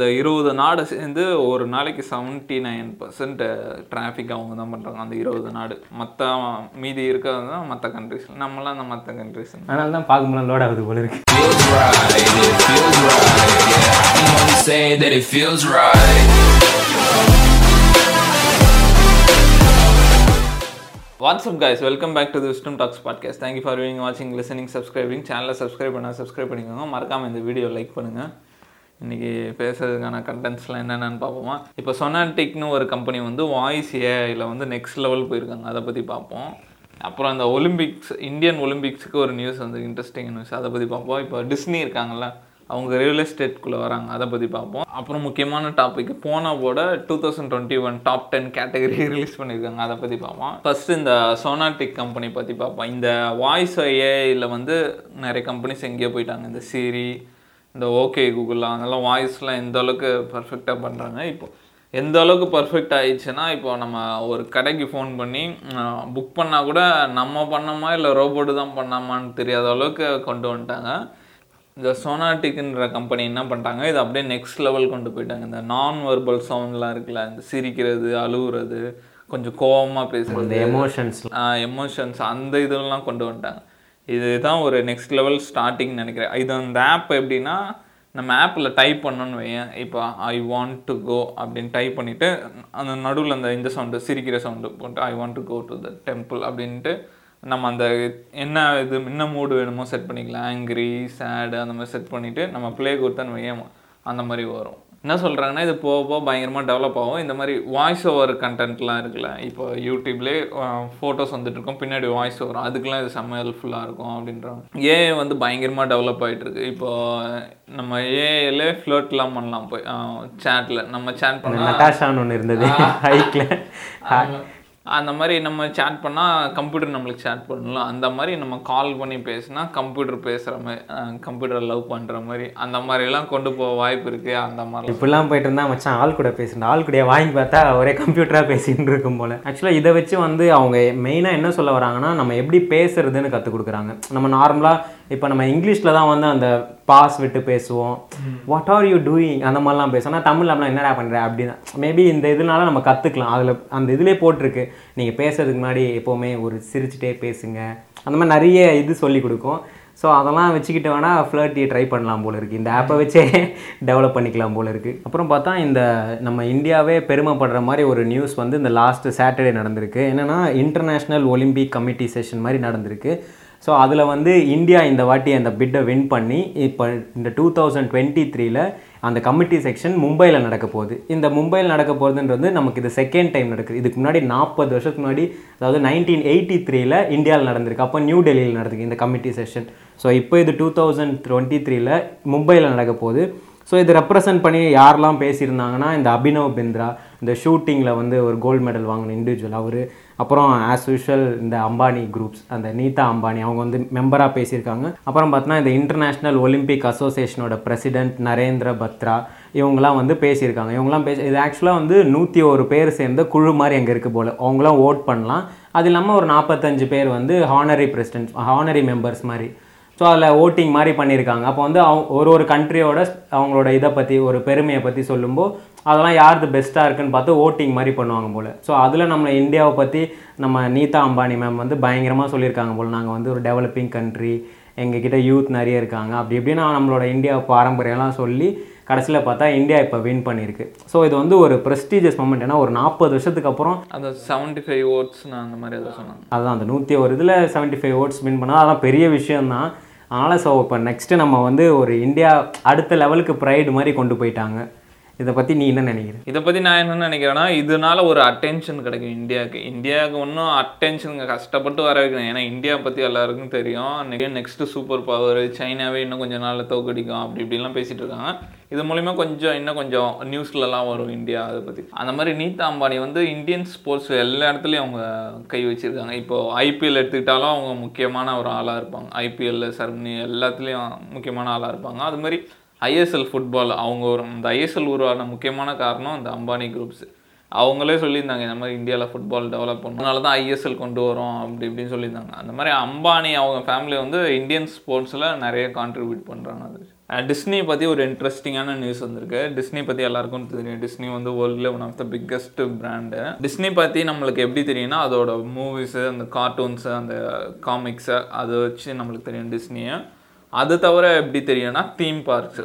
அந்த இருபது நாடு சேர்ந்து ஒரு நாளைக்கு செவன்ட்டி நைன் பர்சன்ட் டிராஃபிக் அவங்க தான் பண்ணுறாங்க அந்த இருபது நாடு. மற்ற மீதி இருக்கிறது தான் மற்ற கண்ட்ரிஸ் நம்மளாம் அந்த மற்ற கண்ட்ரிஸ் அதனால தான் பார்க்கும்போது லோட் ஆகுது போல இருக்கு. What's up guys? Welcome back to the Wisdom Talks podcast thank you for viewing வாட்சிங் லிசனிங் சப்ஸ்கிரைபிங் சேனலை சப்ஸ்கிரைப் பண்ணால் சப்ஸ்கிரைப் பண்ணிக்கோங்க. மறக்காமல் இந்த வீடியோ லைக் பண்ணுங்கள் இன்றைக்கி பேசுறதுக்கான கண்டென்ட்ஸ்லாம் என்னென்னு பார்ப்போமா? இப்போ சொனாட்டிக்னு ஒரு கம்பெனி வந்து வாய்ஸ் ஏஐயில் வந்து நெக்ஸ்ட் லெவல் போயிருக்காங்க. அதை பற்றி பார்ப்போம். அப்புறம் அந்த ஒலிம்பிக்ஸ் இந்தியன் ஒலிம்பிக்ஸுக்கு ஒரு நியூஸ் வந்து இன்ட்ரெஸ்டிங் நியூஸ் அதை பற்றி பார்ப்போம். இப்போ டிஸ்னி இருக்காங்கல்ல அவங்க ரியல் எஸ்டேட்குள்ளே வராங்க. அதை பற்றி பார்ப்போம். அப்புறம் முக்கியமான topic போனவோட two thousand twenty one top ten category release பண்ணியிருக்காங்க. அதை பற்றி பார்ப்போம். ஃபஸ்ட்டு இந்த சோனாட்டிக் கம்பெனி பற்றி பார்ப்போம். இந்த வாய்ஸ் ஏஐயில் வந்து நிறைய கம்பெனிஸ் எங்கேயோ போயிட்டாங்க. இந்த சீரி இந்த ஓகே கூகுள் அதெல்லாம் வாய்ஸ்லாம் எந்த அளவுக்கு பர்ஃபெக்டாக பண்ணுறாங்க இப்போ எந்த அளவுக்கு பர்ஃபெக்ட் ஆயிடுச்சுன்னா இப்போ நம்ம ஒரு கடைக்கு ஃபோன் பண்ணி புக் பண்ணால் கூட நம்ம பண்ணோமா இல்லை ரோபோட்டு தான் பண்ணாமான்னு தெரியாத அளவுக்கு கொண்டு வந்துட்டாங்க. இந்த சோனாட்டிக்ன்ற கம்பெனி என்ன பண்ணிட்டாங்க? இது அப்படியே நெக்ஸ்ட் லெவல் கொண்டு போயிட்டாங்க. இந்த நான் வெர்பல் சவுண்ட்லாம் இருக்குல்ல இந்த சிரிக்கிறது அழுகுறது கொஞ்சம் கோவமாக இந்த பேசுறது எமோஷன்ஸ் எமோஷன்ஸ் அந்த இதெல்லாம் கொண்டு வந்துட்டாங்க. இதுதான் ஒரு நெக்ஸ்ட் லெவல் ஸ்டார்டிங் நினைக்கிறேன். இது அந்த ஆப் எப்படின்னா நம்ம ஆப்பில் டைப் பண்ணோன்னு வையேன். இப்போ ஐ வாண்ட் டு கோ அப்படின்னு டைப் பண்ணிவிட்டு அந்த நடுவில் அந்த இந்த சவுண்டு சிரிக்கிற சவுண்டு போட்டு I want to go to the temple அப்படின்ட்டு நம்ம அந்த என்ன இது என்ன மூடு வேணுமோ செட் பண்ணிக்கலாம். ஆங்க்ரி சேடு அந்த மாதிரி செட் பண்ணிவிட்டு நம்ம ப்ளே கொடுத்தோன்னு வையேன் அந்த மாதிரி வரும். என்ன சொல்கிறாங்கன்னா இது போக போக பயங்கரமாக டெவலப் ஆகும். இந்த மாதிரி வாய்ஸ் ஓவர் கண்டென்ட்லாம் இருக்குல்ல இப்போ யூடியூப்லேயே ஃபோட்டோஸ் வந்துட்டு இருக்கும். பின்னாடி வாய்ஸ் வரும் அதுக்கெலாம் இது செம்ம ஹெல்ப்ஃபுல்லாக இருக்கும் அப்படின்றாங்க. ஏஐ வந்து பயங்கரமாக டெவலப் ஆகிட்டு இருக்கு. இப்போ நம்ம ஏஐல ஃப்ளோட்லாம் பண்ணலாம் போய் சேட்டில் நம்ம சேட் பண்ணால் நட்டாஷான்னு ஒன்று இருந்தது ஹைக்கில் அந்த மாதிரி நம்ம சேட் பண்ணால் கம்ப்யூட்டர் நம்மளுக்கு சேட் பண்ணலாம் அந்த மாதிரி நம்ம கால் பண்ணி பேசினா கம்ப்யூட்டர் பேசுகிற மாதிரி கம்ப்யூட்டர் லவ் பண்ணுற மாதிரி. அந்த மாதிரிலாம் கொண்டு போக வாய்ப்பு இருக்குது அந்த மாதிரி இப்படிலாம் போயிட்டு இருந்தால் மச்சான் ஆள் கூட பேசுறேன் ஆள் கூட வாங்கி பார்த்தா ஒரே கம்ப்யூட்டராக பேசிகிட்டு இருக்கும் போல. ஆக்சுவலாக இதை வச்சு வந்து அவங்க மெயினாக என்ன சொல்ல வராங்கன்னா நம்ம எப்படி பேசுறதுன்னு கற்றுக் கொடுக்குறாங்க. நம்ம நார்மலாக இப்போ நம்ம இங்கிலீஷில் தான் வந்து அந்த பாஸ் விட்டு பேசுவோம். வாட் ஆர் யூ டூயிங் அந்த மாதிரிலாம் பேசுவோம். ஆனால் தமிழ் அப்படின்னா என்னடா பண்ணுற அப்படின்னு மேபி இந்த இதனால நம்ம கற்றுக்கலாம் அதில் அந்த இதிலே போட்டிருக்கு. நீங்கள் பேசுறதுக்கு முன்னாடி எப்போவுமே ஒரு சிரிச்சுட்டே பேசுங்க. அந்த மாதிரி நிறைய இது சொல்லி கொடுக்கும். ஸோ அதெல்லாம் வச்சுக்கிட்டு வேணால் ஃப்ளர்ட்டி ட்ரை பண்ணலாம் போல இருக்குது இந்த ஆப்பை வச்சே டெவலப் பண்ணிக்கலாம் போல இருக்குது அப்புறம் பார்த்தா இந்த நம்ம இந்தியாவே பெருமைப்படுற மாதிரி ஒரு நியூஸ் வந்து இந்த லாஸ்ட் சாட்டர்டே நடந்திருக்கு. என்னென்னா இன்டர்நேஷ்னல் ஒலிம்பிக் கமிட்டி செஷன் மாதிரி நடந்திருக்கு. ஸோ அதில் வந்து இந்தியா இந்த வாட்டி அந்த பிட்டை வின் பண்ணி இப்போ இந்த டூ தௌசண்ட் டுவெண்ட்டி த்ரீல அந்த கமிட்டி செக்ஷன் மும்பையில் நடக்க போகுது. இந்த மும்பையில் நடக்க போகிறதுன்றது நமக்கு இது செகண்ட் டைம் நடக்குது. இதுக்கு முன்னாடி நாற்பது வருஷத்துக்கு முன்னாடி அதாவது நைன்டீன் எயிட்டி த்ரீல இந்தியாவில் நடந்திருக்கு. அப்போ நியூ டெல்லியில் நடந்திருக்கு இந்த கமிட்டி செஷன் ஸோ இப்போ இது டூ தௌசண்ட் டுவெண்ட்டி த்ரீல மும்பையில் நடக்க போகுது. ஸோ இது ரெப்ரசன்ட் பண்ணி யாரெல்லாம் பேசியிருந்தாங்கன்னா இந்த அபினவ் பிந்த்ரா இந்த ஷூட்டிங்கில் வந்து ஒரு கோல்டு மெடல் வாங்கின இண்டிவிஜுவல் அவர் அப்புறம் ஆஸ் யூஷுவல் இந்த அம்பானி குரூப்ஸ் அந்த நீதா அம்பானி அவங்க வந்து மெம்பராக பேசியிருக்காங்க. அப்புறம் பார்த்தோன்னா இந்த இன்டர்நேஷ்னல் ஒலிம்பிக் அசோசியேஷனோட பிரசிடென்ட் நரேந்திர பத்ரா இவங்கெல்லாம் வந்து பேசியிருக்காங்க. இவங்கெல்லாம் பேசி இது ஆக்சுவலாக வந்து நூற்றி ஒரு பேர் சேர்ந்த குழு மாதிரி அங்கே இருக்குது போல். அவங்களாம் ஓட் பண்ணலாம். அது இல்லாமல் ஒரு நாற்பத்தஞ்சு பேர் வந்து ஹானரி பிரசிடென்ட் ஹானரி மெம்பர்ஸ் மாதிரி. ஸோ அதில் ஓட்டிங் மாதிரி பண்ணியிருக்காங்க அப்போ வந்து அவங்க ஒரு ஒரு கண்ட்ரியோட அவங்களோட இதை பற்றி ஒரு பெருமையை பற்றி சொல்லும்போது அதெல்லாம் யாருது பெஸ்ட்டாக இருக்குன்னு பார்த்து ஓட்டிங் மாதிரி பண்ணுவாங்க போல். ஸோ அதில் நம்ம இந்தியாவை பற்றி நம்ம நீதா அம்பானி மேம் வந்து பயங்கரமாக சொல்லியிருக்காங்க போல். நாங்கள் வந்து ஒரு டெவலப்பிங் கண்ட்ரி எங்ககிட்ட யூத் நிறைய இருக்காங்க. அப்படி இப்படின்னு நம்மளோட இந்தியா பாரம்பரியம்லாம் சொல்லி கடைசியில் பார்த்தா இந்தியா இப்போ வின் பண்ணியிருக்கு. ஸோ இது வந்து ஒரு ப்ரெஸ்டீஜியஸ் மூமெண்ட் ஏன்னா ஒரு நாற்பது வருஷத்துக்கு அப்புறம் அந்த செவன்ட்டி ஃபைவ் ஓட்ஸ்னு அந்த மாதிரி அதை சொன்னாங்க. அதுதான் அந்த நூற்றி ஒரு இதில் செவன்ட்டி ஃபைவ் ஓட்ஸ் வின் பண்ணால் அதெல்லாம் பெரிய விஷயம்தான். அதனால் ஸோ இப்போ நெக்ஸ்ட்டு நம்ம வந்து ஒரு இந்தியா அடுத்த லெவலுக்கு ப்ரைடு மாதிரி கொண்டு போயிட்டாங்க. இதை பற்றி நீ என்ன நினைக்கிற? இதை பற்றி நான் என்ன நினைக்கிறேன்னா இதனால ஒரு அட்டென்ஷன் கிடைக்கும் இந்தியாவுக்கு. இந்தியாவுக்கு ஒன்றும் அட்டென்ஷன் கஷ்டப்பட்டு வர வைக்கணும். ஏன்னா இந்தியா பற்றி எல்லாருக்கும் தெரியும். நெக்ஸ்ட் சூப்பர் பவர் சைனாவே இன்னும் கொஞ்சம் நாளில் தோக்கடிக்கும். அப்படி இப்படிலாம் பேசிட்டு இருக்காங்க. இது மூலிமா கொஞ்சம் இன்னும் கொஞ்சம் நியூஸ்லலாம் வரும் இந்தியா அதை பற்றி அந்த மாதிரி நீதா அம்பானி வந்து இந்தியன் ஸ்போர்ட்ஸ் எல்லா இடத்துலையும் அவங்க கை வச்சுருக்காங்க. இப்போது ஐபிஎல் எடுத்துக்கிட்டாலும் அவங்க முக்கியமான ஒரு ஆளாக இருப்பாங்க. ஐபிஎல்ல சர்மனி எல்லாத்துலேயும் முக்கியமான ஆளாக இருப்பாங்க. அது மாதிரி ஐஎஸ்எல் ஃபுட்பால் அவங்க ஒரு இந்த ஐஎஸ்எல் உருவான முக்கியமான காரணம் அந்த அம்பானி குரூப்ஸ் அவங்களே சொல்லியிருந்தாங்க இந்த மாதிரி இந்தியாவில் ஃபுட்பால் டெவலப் பண்ணணும். அதனால தான் ஐஎஸ்எல் கொண்டு வரோம் அப்படி இப்படின்னு சொல்லியிருந்தாங்க. அந்த மாதிரி அம்பானி அவங்க ஃபேமிலி வந்து இந்தியன் ஸ்போர்ட்ஸில் நிறைய கான்ட்ரிபியூட் பண்ணுறாங்க அது. டிஸ்னியை பற்றி ஒரு இன்ட்ரெஸ்டிங்கான நியூஸ் வந்திருக்கு. டிஸ்னி பற்றி எல்லாருக்கும் தெரியும். டிஸ்னி வந்து வேர்ல்டில் one of the biggest brand Disney பற்றி நம்மளுக்கு எப்படி தெரியும்னா அதோட மூவிஸு அந்த கார்ட்டூன்ஸு அந்த காமிக்ஸு அதை வச்சு நம்மளுக்கு தெரியும் டிஸ்னியை அது தவிர எப்படி தெரியும்னா தீம் பார்க்ஸ்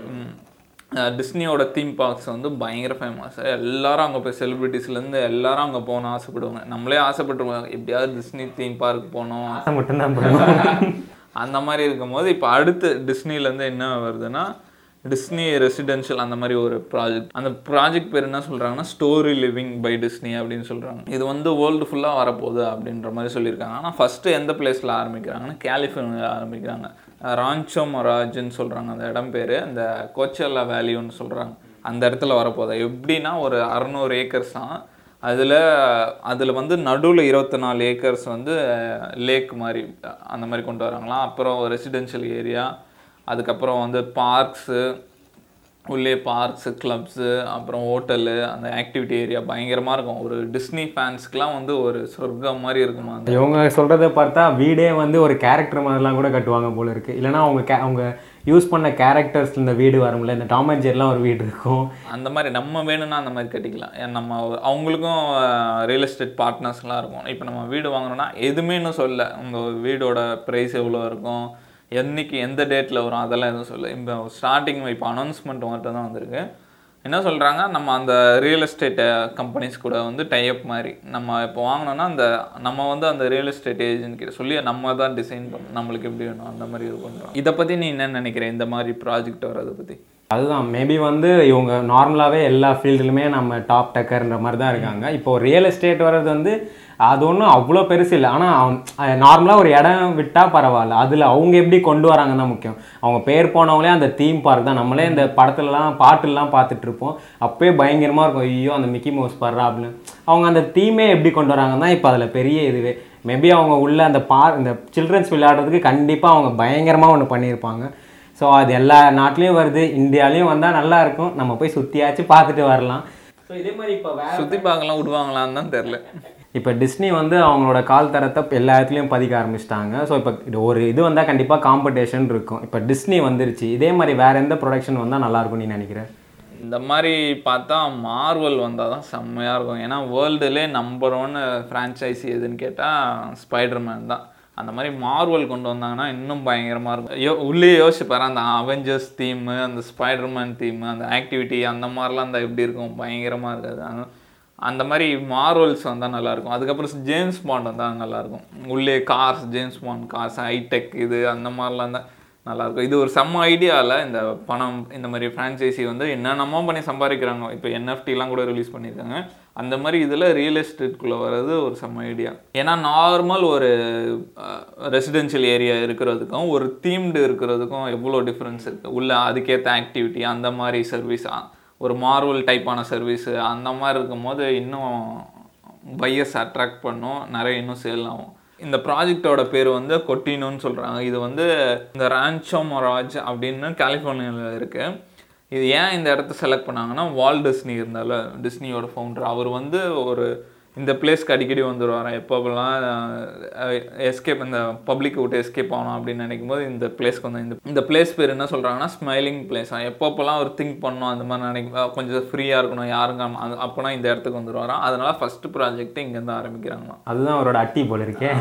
டிஸ்னியோட தீம் பார்க்ஸ் வந்து பயங்கர ஃபேமஸ் எல்லாரும் அங்கே போய் செலிபிரிட்டிஸ்லேருந்து எல்லாரும் அங்கே போகணும் ஆசைப்படுவாங்க. நம்மளே ஆசைப்பட்டுருவாங்க. எப்படியாவது டிஸ்னி தீம் பார்க் போகணும். ஆசை மட்டும்தான் அந்த மாதிரி இருக்கும்போது இப்போ அடுத்து டிஸ்னிலேருந்து என்ன வருதுன்னா டிஸ்னி ரெசிடென்ஷியல் அந்த மாதிரி ஒரு ப்ராஜெக்ட் அந்த ப்ராஜெக்ட் பேர் என்ன சொல்கிறாங்கன்னா ஸ்டோரி லிவிங் பை டிஸ்னி அப்படின்னு சொல்கிறாங்க இது வந்து வேர்ல்டு ஃபுல்லாக வரப்போகுது அப்படின்ற மாதிரி சொல்லியிருக்காங்க. ஆனால் ஃபஸ்ட்டு எந்த பிளேஸில் ஆரம்பிக்கிறாங்கன்னா கலிஃபோர்னியா ஆரம்பிக்கிறாங்க. ராஞ்சோ மொராஜுன்னு சொல்கிறாங்க அந்த இடம் பேர். அந்த கோச்சல்லா வேல்யூன்னு சொல்கிறாங்க அந்த இடத்துல வரப்போதா எப்படின்னா ஒரு அறநூறு ஏக்கர்ஸ் தான். அதில் அதில் வந்து நடுவில் இருபத்தி நாலு ஏக்கர்ஸ் வந்து லேக் மாதிரி அந்த மாதிரி கொண்டு வராங்களாம். அப்புறம் ரெசிடென்ஷியல் ஏரியா அதுக்கப்புறம் வந்து பார்க்ஸு உள்ளே பார்க்ஸு கிளப்ஸு அப்புறம் ஹோட்டலு அந்த ஆக்டிவிட்டி ஏரியா பயங்கரமாக இருக்கும். ஒரு டிஸ்னி ஃபேன்ஸ்க்குலாம் வந்து ஒரு சொர்க்கம் மாதிரி இருக்குமா? இவங்க சொல்கிறத பார்த்தா வீடே வந்து ஒரு கேரக்டர் மாதிரிலாம் கூட கட்டுவாங்க போல இருக்கு. இல்லைன்னா அவங்க கே அவங்க யூஸ் பண்ண கேரக்டர்ஸ் இந்த வீடு வரும்ல இந்த டாம் அண்ட் ஜெர்லாம் ஒரு வீடு இருக்கும். அந்த மாதிரி நம்ம வேணும்னா அந்த மாதிரி கட்டிக்கலாம். நம்ம அவங்களுக்கும் ரியல் எஸ்டேட் பார்ட்னர்ஸ்லாம் இருக்கும். இப்போ நம்ம வீடு வாங்குறோம்னா எதுவுமே இன்னும் சொல்ல. உங்கள் வீடோட ப்ரைஸ் எவ்வளோ இருக்கும்? என்னைக்கு எந்த டேட்டில் வரும் அதெல்லாம் எதுவும் சொல்ல இப்போ ஸ்டார்டிங் இப்போ அனௌன்ஸ்மெண்ட் மட்டும் தான் வந்திருக்கு. என்ன சொல்கிறாங்க நம்ம அந்த ரியல் எஸ்டேட் கம்பெனிஸ் கூட வந்து டைப் மாதிரி நம்ம இப்போ வாங்கினோன்னா அந்த நம்ம வந்து அந்த ரியல் எஸ்டேட் ஏஜென்ட் கிட்ட சொல்லி நம்ம தான் டிசைன் பண்ணணும். நம்மளுக்கு எப்படி வேணும் அந்த மாதிரி இது பண்ணுறோம் இதை பற்றி நீ என்ன நினைக்கிற இந்த மாதிரி ப்ராஜெக்ட் வரதை பற்றி அதுதான் மேபி வந்து இவங்க நார்மலாகவே எல்லா ஃபீல்டுலுமே நம்ம டாப் டக்கர்ன்ற மாதிரி தான் இருக்காங்க. இப்போ ரியல் எஸ்டேட் வர்றது வந்து அது ஒன்றும் அவ்வளோ பெருசு இல்லை. ஆனால் நார்மலாக ஒரு இடம் விட்டால் பரவாயில்ல. அதில் அவங்க எப்படி கொண்டு வராங்க தான் முக்கியம். அவங்க பேர் போனவங்களே அந்த தீம் பார்க் தான். நம்மளே இந்த படத்துலலாம் பாட்டுலாம் பார்த்துட்டு இருப்போம். அப்பயே பயங்கரமாக இருக்கும். ஐயோ அந்த மிக்கி மவுஸ் பாடுறா அப்படின்னு. அவங்க அந்த தீமே எப்படி கொண்டு வராங்க தான் இப்போ அதில் பெரிய இதுவே. மேபி அவங்க உள்ள அந்த பார் இந்த சில்ட்ரன்ஸ் விளையாடுறதுக்கு கண்டிப்பாக அவங்க பயங்கரமாக ஒன்று பண்ணியிருப்பாங்க. ஸோ அது எல்லா நாட்டிலையும் வருது. இந்தியாலையும் வந்தால் நல்லா இருக்கும். நம்ம போய் சுற்றியாச்சும் பார்த்துட்டு வரலாம். ஸோ இதே மாதிரி இப்போ வேற சுற்றி பார்க்கலாம் விடுவாங்களான்னு தான் தெரில. இப்போ டிஸ்னி வந்து அவங்களோட கால் தரத்தை எல்லா இடத்துலையும் பதிக்க ஆரம்பிச்சிட்டாங்க. ஸோ இப்போ இது ஒரு இது வந்தால் கண்டிப்பாக காம்படிஷன் இருக்கும். இப்போ டிஸ்னி வந்துருச்சு. இதே மாதிரி வேற எந்த ப்ரொடக்ஷன் வந்தால் நல்லாயிருக்கும்னு நீ நினைக்கிறேன் இந்த மாதிரி பார்த்தா மார்வல் வந்தால் தான் செம்மையாக இருக்கும். ஏன்னா வேர்ல்டுலே நம்பர் ஒன் ஃப்ரான்ச்சைஸி எதுன்னு கேட்டால் ஸ்பைடர்மேன் தான். அந்த மாதிரி மார்வல் கொண்டு வந்தாங்கன்னா இன்னும் பயங்கரமாக இருக்கும். யோ உள்ளே யோசிப்பார் அந்த அவெஞ்சர்ஸ் தீமு அந்த ஸ்பைடர்மேன் தீமு அந்த ஆக்டிவிட்டி அந்த மாதிரிலாம் அந்த எப்படி இருக்கும்? பயங்கரமாக இருக்காது. அந்த மாதிரி மார்வல்ஸ் வந்தால் நல்லாயிருக்கும் அதுக்கப்புறம் ஜேம்ஸ் பாண்ட் வந்தால் நல்லாயிருக்கும் உள்ளே cars James Bond cars high tech இது அந்த மாதிரிலாம் தான் நல்லாயிருக்கும் இது ஒரு செம்ம ஐடியாவில் இந்த பணம் இந்த மாதிரி ஃப்ரான்ச்சைசி வந்து என்னென்னமோ பண்ணி சம்பாதிக்கிறாங்க. இப்போ என்எஃப்டிலாம் கூட ரிலீஸ் பண்ணியிருக்காங்க. அந்த மாதிரி இதில் ரியல் எஸ்டேட்குள்ளே வர்றது ஒரு செம்ம ஐடியா ஏன்னா நார்மல் ஒரு ரெசிடென்ஷியல் ஏரியா இருக்கிறதுக்கும் ஒரு தீம்டு இருக்கிறதுக்கும் எவ்வளோ டிஃப்ரென்ஸ் இருக்குது உள்ள அதுக்கேற்ற ஆக்டிவிட்டி அந்த மாதிரி சர்வீஸ் ஒரு மார்வல் டைப்பான சர்வீஸு அந்த மாதிரி இருக்கும்போது இன்னும் பையஸ் அட்ராக்ட் பண்ணும் நிறைய இன்னும் சேல் ஆகும். இந்த ப்ராஜெக்டோட பேர் வந்து கொட்டினோன்னு சொல்கிறாங்க இது வந்து இந்த ரான்ச்சோ மொராஜ் அப்படின்னு கலிஃபோர்னியாவில் இருக்குது இது ஏன் இந்த இடத்த செலக்ட் பண்ணாங்கன்னா வால் டிஸ்னி இருந்தால டிஸ்னியோட ஃபவுண்டர் அவர் வந்து ஒரு இந்த பிளேஸ்க்கு அடிக்கடி வந்துடுவாராம் எப்போப்பெல்லாம் எஸ்கேப் இந்த பப்ளிக் விட்டு எஸ்கேப் ஆகணும் அப்படின்னு நினைக்கும் போது இந்த பிளேஸ்க்கு வந்து இந்த இந்த பிளேஸ் பேர் என்ன சொல்கிறாங்கன்னா ஸ்மைலிங் பிளேஸ் எப்பப்போலாம் அவர் திங்க் பண்ணணும் அந்த மாதிரி நினைக்கும் கொஞ்சம் ஃப்ரீயாக இருக்கணும் யாருங்க அப்போனா இந்த இடத்துக்கு வந்துடுவாராம் அதனால ஃபஸ்ட்டு ப்ராஜெக்ட் இங்கேருந்து ஆரம்பிக்கிறாங்களாம். அதுதான் அவரோட அட்டி போல இருக்கே.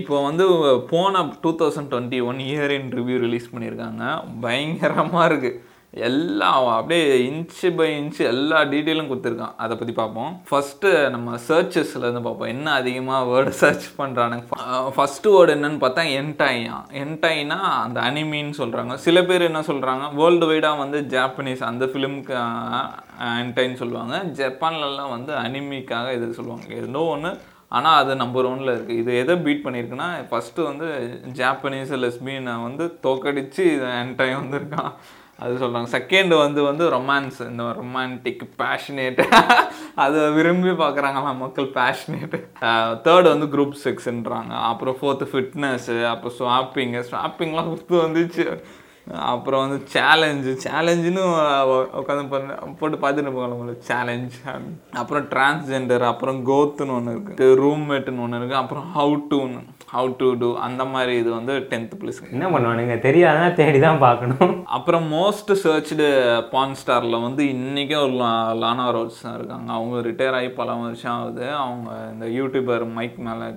இப்போ வந்து போன two thousand twenty one year in review release பண்ணியிருக்காங்க. பயங்கரமாக இருக்குது எல்லாம் அப்படியே இன்ச்சு பை இன்ச்சு எல்லா டீட்டெயிலும் கொடுத்துருக்கான். அதை பற்றி பார்ப்போம். ஃபஸ்ட்டு நம்ம சர்ச்சஸ்லேருந்து பார்ப்போம். என்ன அதிகமாக வேர்டு சர்ச் பண்ணுறானுங்க ஃபஸ்ட்டு வேர்டு என்னன்னு பார்த்தா என்டையா என்டைனா அந்த அனிமின்னு சொல்கிறாங்க சில பேர் என்ன சொல்கிறாங்க வேர்ல்டு வைடாக வந்து ஜாப்பனீஸ் அந்த ஃபிலிம்க்கு என்டைன்னு சொல்லுவாங்க. ஜப்பான்லலாம் வந்து அனிமிக்காக இது சொல்லுவாங்க. ஏதோ ஒன்று ஆனால் அது நம்பர் ஒன்ல இருக்குது இது எதை பீட் பண்ணியிருக்குன்னா ஃபஸ்ட்டு வந்து ஜாப்பனீஸ் லெஸ்பியனை வந்து தோக்கடித்து இது என்டைம் வந்திருக்கான். அது சொல்கிறாங்க செகண்ட் வந்து வந்து ரொமான்ஸ் இந்த ரொமான்டிக் பேஷனேட் அதை விரும்பி பார்க்குறாங்களா மக்கள் பேஷனேட் தேர்ட் வந்து குரூப் செக்ஸ்ன்றாங்க அப்புறம் ஃபோர்த்து ஃபிட்னஸ்ஸு அப்புறம் ஸ்வாப்பிங்கு ஸ்வாப்பிங்லாம் ஃபிஃப்த்து வந்துச்சு. அப்புறம் வந்து சேலஞ்சு சேலஞ்சுன்னு உட்காந்து பண்ண போட்டு பார்த்துட்டு போகலாம் சேலஞ்ச் அப்புறம் டிரான்ஸ்ஜெண்டர் அப்புறம் கோத்துன்னு ஒன்று இருக்குது ரூம்மேட்டுன்னு ஒன்று இருக்குது அப்புறம் ஹவு டுன்னு ஹவு டு டூ அந்த மாதிரி இது வந்து டென்த் ப்ளஸ் என்ன பண்ணுவானுங்க? தெரியாதுன்னா தேடி தான் பார்க்கணும். அப்புறம் மோஸ்ட் சர்ச்டு பான் ஸ்டாரில் வந்து இன்றைக்கே ஒரு லா- லானா ரோட்ஸ் தான் இருக்காங்க. அவங்க ரிட்டையர் ஆகி பல வருஷம் ஆகுது. அவங்க இந்த யூடியூபர் மைக் மேலே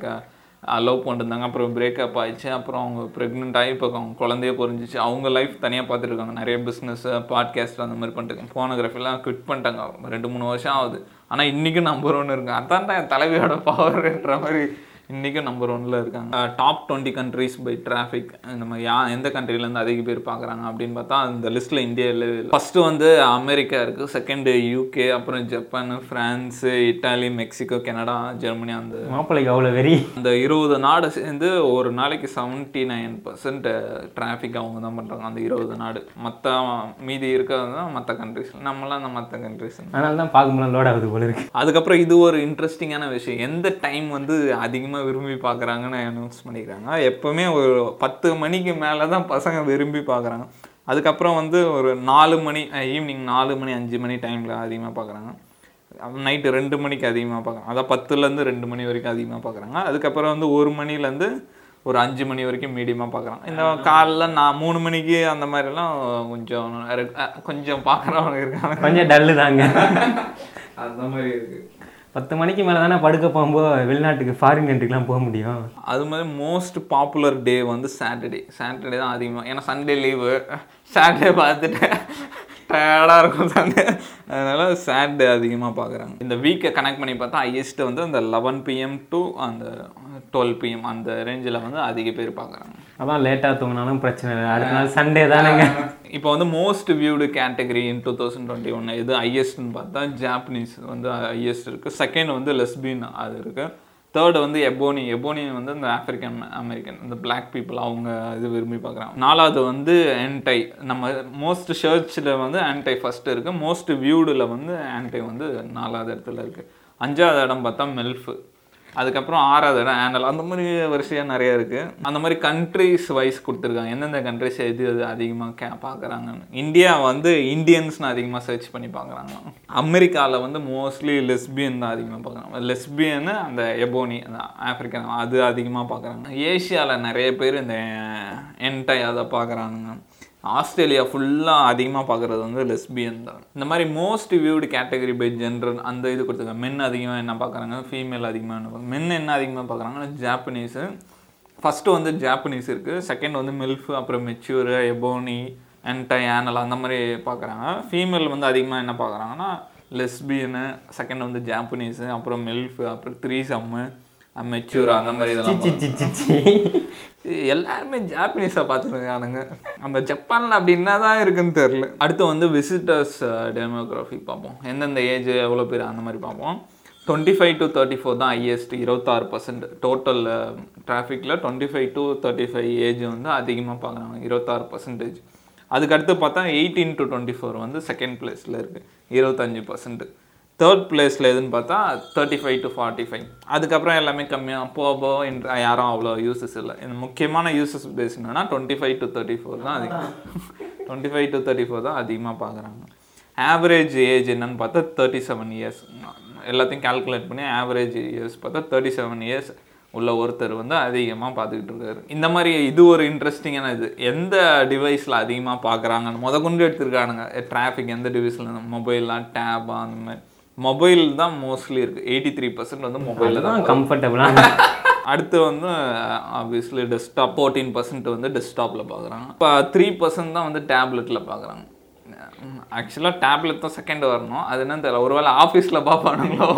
லவ் பண்ணிருந்தாங்க. அப்புறம் பிரேக்கப் ஆயிடுச்சு. அப்புறம் அவங்க ப்ரெக்னென்ட் ஆகி இப்போ அவங்க குழந்தைய பொறிஞ்சிச்சு அவங்க லைஃப் தனியாக பார்த்துருக்காங்க நிறைய பிஸ்னஸ் பாட்காஸ்ட் அந்த மாதிரி பண்ணிட்டு ஃபோனோகிராஃபிலாம் குவிட் பண்ணிட்டாங்க. ரெண்டு மூணு வருஷம் ஆகுது. ஆனால் இன்றைக்கும் நம்பர் ஒன்று இருக்கு. அதான் என் தலைவியோட பவர்ன்ற மாதிரி இன்றைக்கும் நம்பர் ஒன்ல இருக்காங்க. Top twenty countries by traffic இந்த மாதிரி யா எந்த countryல-இருந்து அதிக பேர் பார்க்குறாங்க அப்படின்னு பார்த்தா அந்த லிஸ்ட்டில் இந்தியாவில் ஃபஸ்ட்டு வந்து அமெரிக்கா இருக்குது செகண்டு யூகே அப்புறம் Japan France Italy Mexico Canada Germany அந்த மாப்பிள்ளைக்கு அவ்வளோ வெறி. அந்த இருபது நாடு சேர்ந்து ஒரு நாளைக்கு செவன்ட்டி நைன் பர்சன்ட் டிராஃபிக் அவங்க தான் பண்ணுறாங்க அந்த இருபது நாடு. மற்ற மீதி இருக்கிறது தான் மற்ற கண்ட்ரிஸ் நம்மளாம் அந்த மற்ற கண்ட்ரிஸ் அதனால தான் பார்க்கும்போது லோட் ஆகுது போல இருக்கு. அதுக்கப்புறம் இது ஒரு இன்ட்ரெஸ்டிங்கான விஷயம். எந்த டைம் வந்து அதிகமாக விரும்பி பார்க்குறாங்கன்னு அனௌன்ஸ் பண்ணிக்கிறாங்க எப்போவுமே ஒரு பத்து மணிக்கு மேலே தான் பசங்க விரும்பி பார்க்குறாங்க அதுக்கப்புறம் வந்து ஒரு நாலு மணி ஈவினிங் நாலு மணி அஞ்சு மணி டைமில் அதிகமாக பார்க்குறாங்க நைட்டு ரெண்டு மணிக்கு அதிகமாக பார்க்குறாங்க அதான் பத்துலேருந்து ரெண்டு மணி வரைக்கும் அதிகமாக பார்க்குறாங்க அதுக்கப்புறம் வந்து ஒரு மணிலேருந்து ஒரு அஞ்சு மணி வரைக்கும் மீடியமாக பார்க்குறாங்க இந்த காலைல நான் மூணு மணிக்கு அந்த மாதிரிலாம் கொஞ்சம் கொஞ்சம் பார்க்குறவங்க இருக்காங்க. கொஞ்சம் டல்லு தாங்க. அந்த மாதிரி இருக்குது பத்து மணிக்கு மேலே தானே படுக்க போகும்போது வெளிநாட்டுக்கு ஃபாரின் கண்ட்ரிக்கெலாம் போக முடியும்? அது மாதிரி மோஸ்ட் பாப்புலர் டே வந்து சாட்டர்டே சாட்டர்டே தான் அதிகமாக ஏன்னா சண்டே லீவு சாட்டர்டே பார்த்துட்டு டயர்டாக இருக்கும் சண்டே அதனால சாட்டர்டே அதிகமாக பார்க்குறாங்க இந்த வீக்கை கனெக்ட் பண்ணி பார்த்தா ஹையஸ்ட் வந்து அந்த லெவன் பிஎம் டு அந்த டுவெல் பிஎம் அந்த ரேஞ்சில் வந்து அதிக பேர் பார்க்குறாங்க அதான் லேட்டாக தூங்கினாலும் பிரச்சனை இல்லை. அடுத்த நாள் சண்டே தானேங்க. இப்போ வந்து most viewed category in two thousand twenty one இது ஹையஸ்ட்னு பார்த்தா ஜாப்பனீஸ் வந்து ஹையஸ்ட் இருக்குது செகண்ட் வந்து லெஸ்பின் அது இருக்குது தேர்டு வந்து எபோனி எபோனி வந்து இந்த ஆப்பிரிக்கன் அமெரிக்கன் இந்த பிளாக் பீப்புள் அவங்க இது விரும்பி பார்க்குறாங்க. நாலாவது வந்து ஆன்டை நம்ம மோஸ்ட் சர்ச்சில் வந்து ஆன்டை ஃபஸ்ட்டு இருக்குது மோஸ்ட் வியூடில் வந்து ஆன்டை வந்து நாலாவது இடத்துல இருக்குது அஞ்சாவது இடம் பார்த்தா மெல்ஃபு அதுக்கப்புறம் ஆறாவது இடம் ஆனல் அந்த மாதிரி வரிசையாக நிறைய இருக்குது அந்த மாதிரி கண்ட்ரிஸ் வைஸ் கொடுத்துருக்காங்க. எந்தெந்த கண்ட்ரிஸ் எது எது அதிகமாக கே பார்க்குறாங்கன்னு. இந்தியா வந்து இந்தியன்ஸ்னு அதிகமாக சர்ச் பண்ணி பார்க்குறாங்க. அமெரிக்காவில் வந்து மோஸ்ட்லி லெஸ்பியன் தான் அதிகமாக பார்க்குறாங்க. லெஸ்பியன்னு அந்த எபோனி அந்த ஆஃப்ரிக்கன் அது அதிகமாக பார்க்குறாங்க. ஏஷியாவில் நிறைய பேர் இந்த eh, என்டை அதை பார்க்குறானுங்க. ஆஸ்திரேலியா ஃபுல்லாக அதிகமாக பார்க்குறது வந்து லெஸ்பியன் தான். இந்த மாதிரி most viewed category by general அந்த இது கொடுத்துருக்காங்க. மென் அதிகமாக என்ன பார்க்குறாங்க ஃபீமேல் அதிகமாக என்ன பார்க்குறாங்க மென் என்ன அதிகமாக பார்க்குறாங்கன்னா ஜாப்பனீஸு ஃபஸ்ட்டு வந்து ஜாப்பனீஸ் இருக்குது செகண்ட் வந்து மில்ஃப் அப்புறம் மெச்சூரு எபோனி என்டை ஆனல் அந்த மாதிரி பார்க்குறாங்க ஃபீமேல் வந்து அதிகமாக என்ன பார்க்குறாங்கன்னா லெஸ்பியனு செகண்ட் வந்து ஜாப்பனீஸு அப்புறம் மில்ஃப் அப்புறம் த்ரீ சம்மு மெச்சூர் அந்த மாதிரி இதெல்லாம் எல்லாருமே ஜாப்பனீஸாக பார்த்துருக்கானுங்க. அந்த ஜப்பானில் அப்படி என்னதான் இருக்குன்னு தெரில அடுத்து வந்து விசிட்டர்ஸ் டெமோகிராஃபி பார்ப்போம். எந்தெந்த ஏஜ் எவ்வளோ பேர் அந்த மாதிரி பார்ப்போம். Twenty five to thirty four தான் ஹையஸ்ட் இருபத்தாறு பர்சன்ட் டோட்டல் டிராஃபிக்கில் twenty five to thirty five age வந்து அதிகமாக பார்க்குறாங்க இருபத்தாறு பர்சன்டேஜ் அதுக்கடுத்து பார்த்தா எயிட்டீன் டு டுவெண்ட்டி ஃபோர் வந்து செகண்ட் பிளேஸில் இருக்குது இருபத்தஞ்சு பர்சன்ட்டு தேர்ட் பிளேஸில் எதுன்னு பார்த்தா thirty five to forty five அதுக்கப்புறம் எல்லாமே கம்மியாக போக போக யாரும் அவ்வளோ யூசஸ் இல்லை. இந்த முக்கியமான யூசஸ் பேஸ் என்னன்னா twenty five to thirty four தான் அதிகம். Twenty five to thirty four தான் அதிகமாக பார்க்குறாங்க. ஆவரேஜ் ஏஜ் என்னன்னு பார்த்தா தேர்ட்டி செவன் இயர்ஸ் எல்லாத்தையும் கால்குலேட் பண்ணி ஆவரேஜ் இயர்ஸ் பார்த்தா தேர்ட்டி செவன் இயர்ஸ் உள்ள ஒருத்தர் வந்து அதிகமாக பார்த்துக்கிட்டு இருக்காரு. இந்த மாதிரி இது ஒரு இன்ட்ரெஸ்டிங்கான இது. எந்த டிவைஸில் அதிகமாக பார்க்குறாங்கன்னு முத கொண்டு எடுத்திருக்கானுங்க. டிராஃபிக் எந்த டிவைஸில் மொபைலாம் டேபா அந்த மாதிரி. மொபைல் தான் மோஸ்ட்லி இருக்குது எயிட்டி த்ரீ பர்சன்ட் வந்து மொபைலில் தான் கம்ஃபர்டபுளாக அடுத்து வந்து ஆப்வியஸ்லி டெஸ்க்டாப் ஃபோர்டீன் பர்சன்ட் வந்து டெஸ்க்டாப்பில் பார்க்குறாங்க இப்போ த்ரீ பர்சன்ட் தான் வந்து டேப்லெட்டில் பார்க்குறாங்க ஆக்சுவலாக டேப்லெட் தான் செகண்ட் வரணும். அது என்னன்னு தெரியல. ஒருவேளை ஆஃபீஸில் பார்ப்பானுங்களோ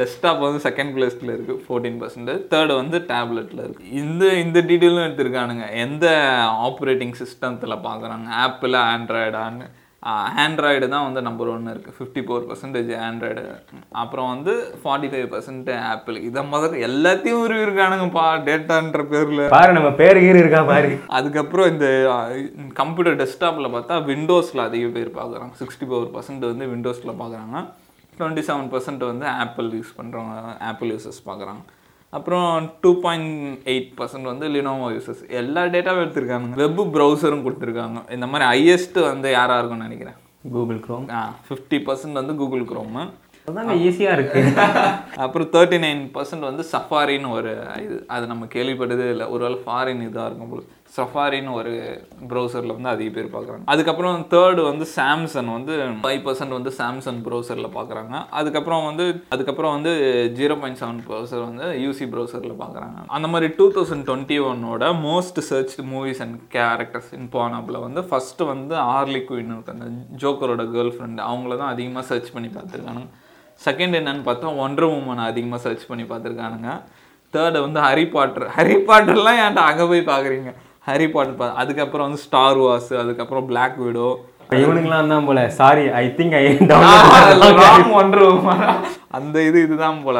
டெஸ்க்டாப் வந்து செகண்ட் பிளேஸில் இருக்குது ஃபோர்டீன் பர்சன்ட் தேர்டு வந்து டேப்லெட்டில் இருக்குது இந்த இந்த டீட்டெயிலும் எடுத்திருக்கானுங்க. எந்த ஆப்ரேட்டிங் சிஸ்டத்தில் பார்க்குறாங்க ஆப்பிள் ஆண்ட்ராய்டான்னு ஆண்ட்ராய்டு தான் வந்து நம்பர் ஒன்று இருக்குது ஃபிஃப்டி ஃபோர் பர்சன்டேஜ் ஆண்ட்ராய்டு அப்புறம் வந்து ஃபார்ட்டி ஃபைவ் பர்சன்ட் ஆப்பிள் இதை முதல்ல எல்லாத்தையும் உருவிருக்கானுங்கப்பா டேட்டான்ற பேரில். பாரு நம்ம பேர் கீறு இருக்கா பாரு. அதுக்கப்புறம் இந்த கம்ப்யூட்டர் டெஸ்க்டாப்பில் பார்த்தா விண்டோஸில் அதிக பேர் பார்க்குறாங்க. சிக்ஸ்டி ஃபோர் பர்சன்ட் வந்து விண்டோஸில் பார்க்குறாங்க. டுவெண்ட்டி செவன் பர்சன்ட் வந்து ஆப்பிள் யூஸ் பண்ணுறவங்க ஆப்பிள் யூசர்ஸ் பார்க்குறாங்க. அப்புறம் டூ பாயிண்ட் எயிட் பர்சன்ட் வந்து லினோவோ யூசர்ஸ் எல்லா டேட்டாவும் எடுத்திருக்காங்க. வெப் ப்ரௌசரும் கொடுத்துருக்காங்க. இந்த மாதிரி ஹையஸ்ட் வந்து யாராக இருக்கும்னு நினைக்கிறேன்? கூகுள் க்ரோம் ஆ ஃபிஃப்டி பர்சன்ட் வந்து கூகுள் குரோமு அதாங்க ஈஸியாக இருக்கு. அப்புறம் தேர்ட்டி நைன் பர்சன்ட் வந்து சஃபாரின்னு ஒரு இது. அது நம்ம கேள்விப்பட்டதே இல்லை. ஒருவேளை ஃபாரின் இதாக இருக்கும் போது சஃபாரின்னு ஒரு ப்ரௌசரில் வந்து அதிக பேர் பார்க்குறாங்க அதுக்கப்புறம் தேர்டு வந்து சாம்சங் வந்து ஃபைவ் பர்சன்ட் வந்து சாம்சங் ப்ரௌசரில் பார்க்குறாங்க அதுக்கப்புறம் வந்து அதுக்கப்புறம் வந்து ஜீரோ பாயிண்ட் செவன் ப்ரௌசர் வந்து யூசி ப்ரௌசரில் பார்க்குறாங்க அந்த மாதிரி டூ தௌசண்ட் டுவெண்ட்டி ஒன்னோட most search movies and characters in போனாப்பில் வந்து ஃபஸ்ட்டு வந்து ஆர்லி குயின் இருக்காங்க ஜோக்கரோட கேர்ள் ஃப்ரெண்டு அவங்கள தான் அதிகமாக சர்ச் பண்ணி பார்த்துருக்கானுங்க செகண்ட் என்னன்னு பார்த்தா ஒண்டர் உமன் அதிகமாக சர்ச் பண்ணி பார்த்துருக்கானுங்க தேர்டு வந்து ஹரி பாட்டர் ஹரி பாட்டர்லாம் ஏன்ட்ட அங்கே போய் பார்க்குறீங்க ஹரி பாட்டர் அதுக்கப்புறம் வந்து ஸ்டார் வார்ஸ் அதுக்கப்புறம் பிளாக் விடோ இவனுங்களாம் தான் போல. Sorry I think I woman அந்த இது இதுதான் போல.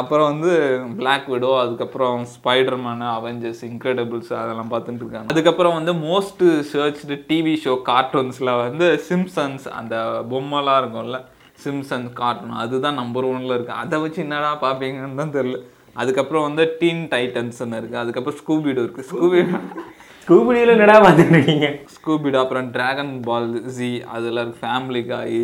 அப்புறம் வந்து பிளாக் விடோ அதுக்கப்புறம் ஸ்பைடர்மேனு அவெஞ்சர்ஸ் இன்க்ரெடிபிள்ஸ் அதெல்லாம் பார்த்துட்டு இருக்காங்க. அதுக்கப்புறம் வந்து மோஸ்ட் சர்ச்டு டிவி ஷோ கார்ட்டூன்ஸில் வந்து சிம்சன்ஸ் அந்த பொம்மைலாம் இருக்கும்ல. சிம்சன்ஸ் கார்ட்டூன் அதுதான் நம்பர் ஒன்ல இருக்கு. அதை வச்சு என்னடா பார்ப்பீங்கன்னு தான் தெரியல. அதுக்கப்புறம் வந்து டீன் டைட்டன்ஸ்னு இருக்குது அதுக்கப்புறம் ஸ்கூபிடோ இருக்குது ஸ்கூபி ஸ்கூபிடியில் என்னடா பார்த்துட்டு இருக்கீங்க ஸ்கூபிடோ அப்புறம் டிராகன் பால் ஜி அதில் ஃபேமிலி காய்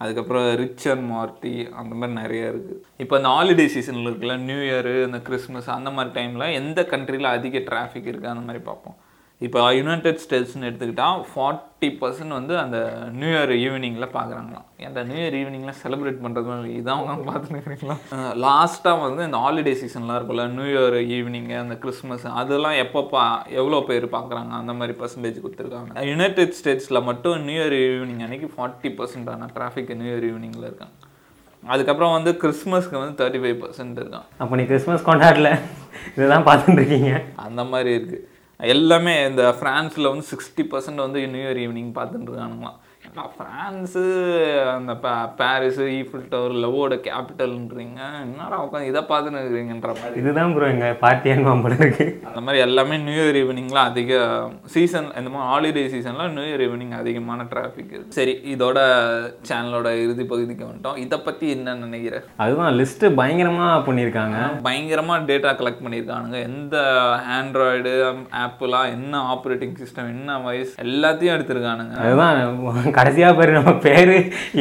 அதுக்கப்புறம் ரிச் அண்ட் மார்ட்டி அந்த மாதிரி நிறைய இருக்குது இப்போ இந்த ஹாலிடே சீசனில் இருக்குல்ல நியூ இயரு இந்த கிறிஸ்மஸ் அந்த மாதிரி டைமில் எந்த கண்ட்ரியில் அதிக டிராஃபிக் இருக்குது அந்த மாதிரி பார்ப்போம். இப்போ யுனைடெட் ஸ்டேட்ஸ்னு எடுத்துக்கிட்டால் ஃபார்ட்டி பர்சன்ட் வந்து அந்த நியூ இயர் ஈவினிங்கில் பார்க்குறாங்களாம் அந்த நியூ இயர் ஈவினிங்கில் செலிப்ரேட் பண்ணுறது இதான் அவங்க பார்த்துருக்கீங்களா லாஸ்ட்டாக வந்து இந்த ஹாலிடே சீசன்லாம் இருக்கும்ல நியூ இயர் ஈவினிங்கு அந்த கிறிஸ்மஸ் அதெல்லாம் எப்போ பா எவ்வளோ பேர் பார்க்குறாங்க அந்த மாதிரி பர்சன்டேஜ் கொடுத்துருக்காங்க. யுனைடெட் ஸ்டேட்ஸில் மட்டும் நியூ இயர் ஈவினிங் அன்னைக்கு ஃபார்ட்டி பர்சன்டான டிராஃபிக் நியூ இயர் ஈவினிங்கில் இருக்காங்க. அதுக்கப்புறம் வந்து கிறிஸ்மஸ்க்கு வந்து தேர்ட்டி ஃபைவ் பர்சன்ட் இருக்கான் அப்போ நீ கிறிஸ்மஸ் கொண்டாடல. இதுதான் பார்த்துட்டு இருக்கீங்க அந்த மாதிரி இருக்குது எல்லாமே இந்த ஃப்ரான்ஸில் வந்து சிக்ஸ்டி பர்சன்ட் வந்து நியூ இயர் ஈவினிங் பார்த்துட்டு இருக்கானுங்களாம். ஏன்னா ஃப்ரான்ஸு அந்த பா பாரிஸு ஈஃபில் டவர் லவ்வோட கேபிட்டல்ன்றீங்க என்னடா உட்காந்து இதை பார்த்துன்னு இருக்கிறீங்கன்ற மாதிரி. இதுதான் ப்ரோ எங்கள் பார்ட்டி அனுபவம் இருக்கு. அந்த மாதிரி எல்லாமே நியூ இயர் ஈவினிங்லாம் அதிக சீசன் இந்த மாதிரி ஹாலிடே சீசனில் நியூ இயர் ஈவினிங் அதிகமான டிராஃபிக் இருக்குது சரி இதோட சேனலோட இறுதி பகுதிக்கு வந்துட்டோம். இதை பற்றி என்ன நினைக்கிற அதுதான் லிஸ்ட்டு பயங்கரமாக பண்ணியிருக்காங்க. பயங்கரமாக டேட்டா கலெக்ட் பண்ணியிருக்கானுங்க. எந்த ஆண்ட்ராய்டு ஆப்பிளாக என்ன ஆப்ரேட்டிங் சிஸ்டம் என்ன வாய்ஸ் எல்லாத்தையும் எடுத்திருக்கானுங்க. அதுதான் கடைசியாக பேர் நம்ம பேர்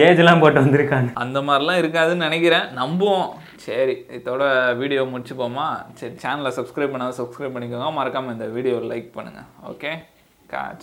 ஏஜ்லாம் போட்டு வந்திருக்காங்க அந்த மாதிரிலாம் இருக்காதுன்னு நினைக்கிறேன். நம்புவோம். சரி இதோட வீடியோ முடிச்சுப்போமா? சரி சேனலை சப்ஸ்கிரைப் பண்ணாத சப்ஸ்கிரைப் பண்ணிக்கோங்க. மறக்காமல் இந்த வீடியோ லைக் பண்ணுங்கள் ஓகே காட்ச்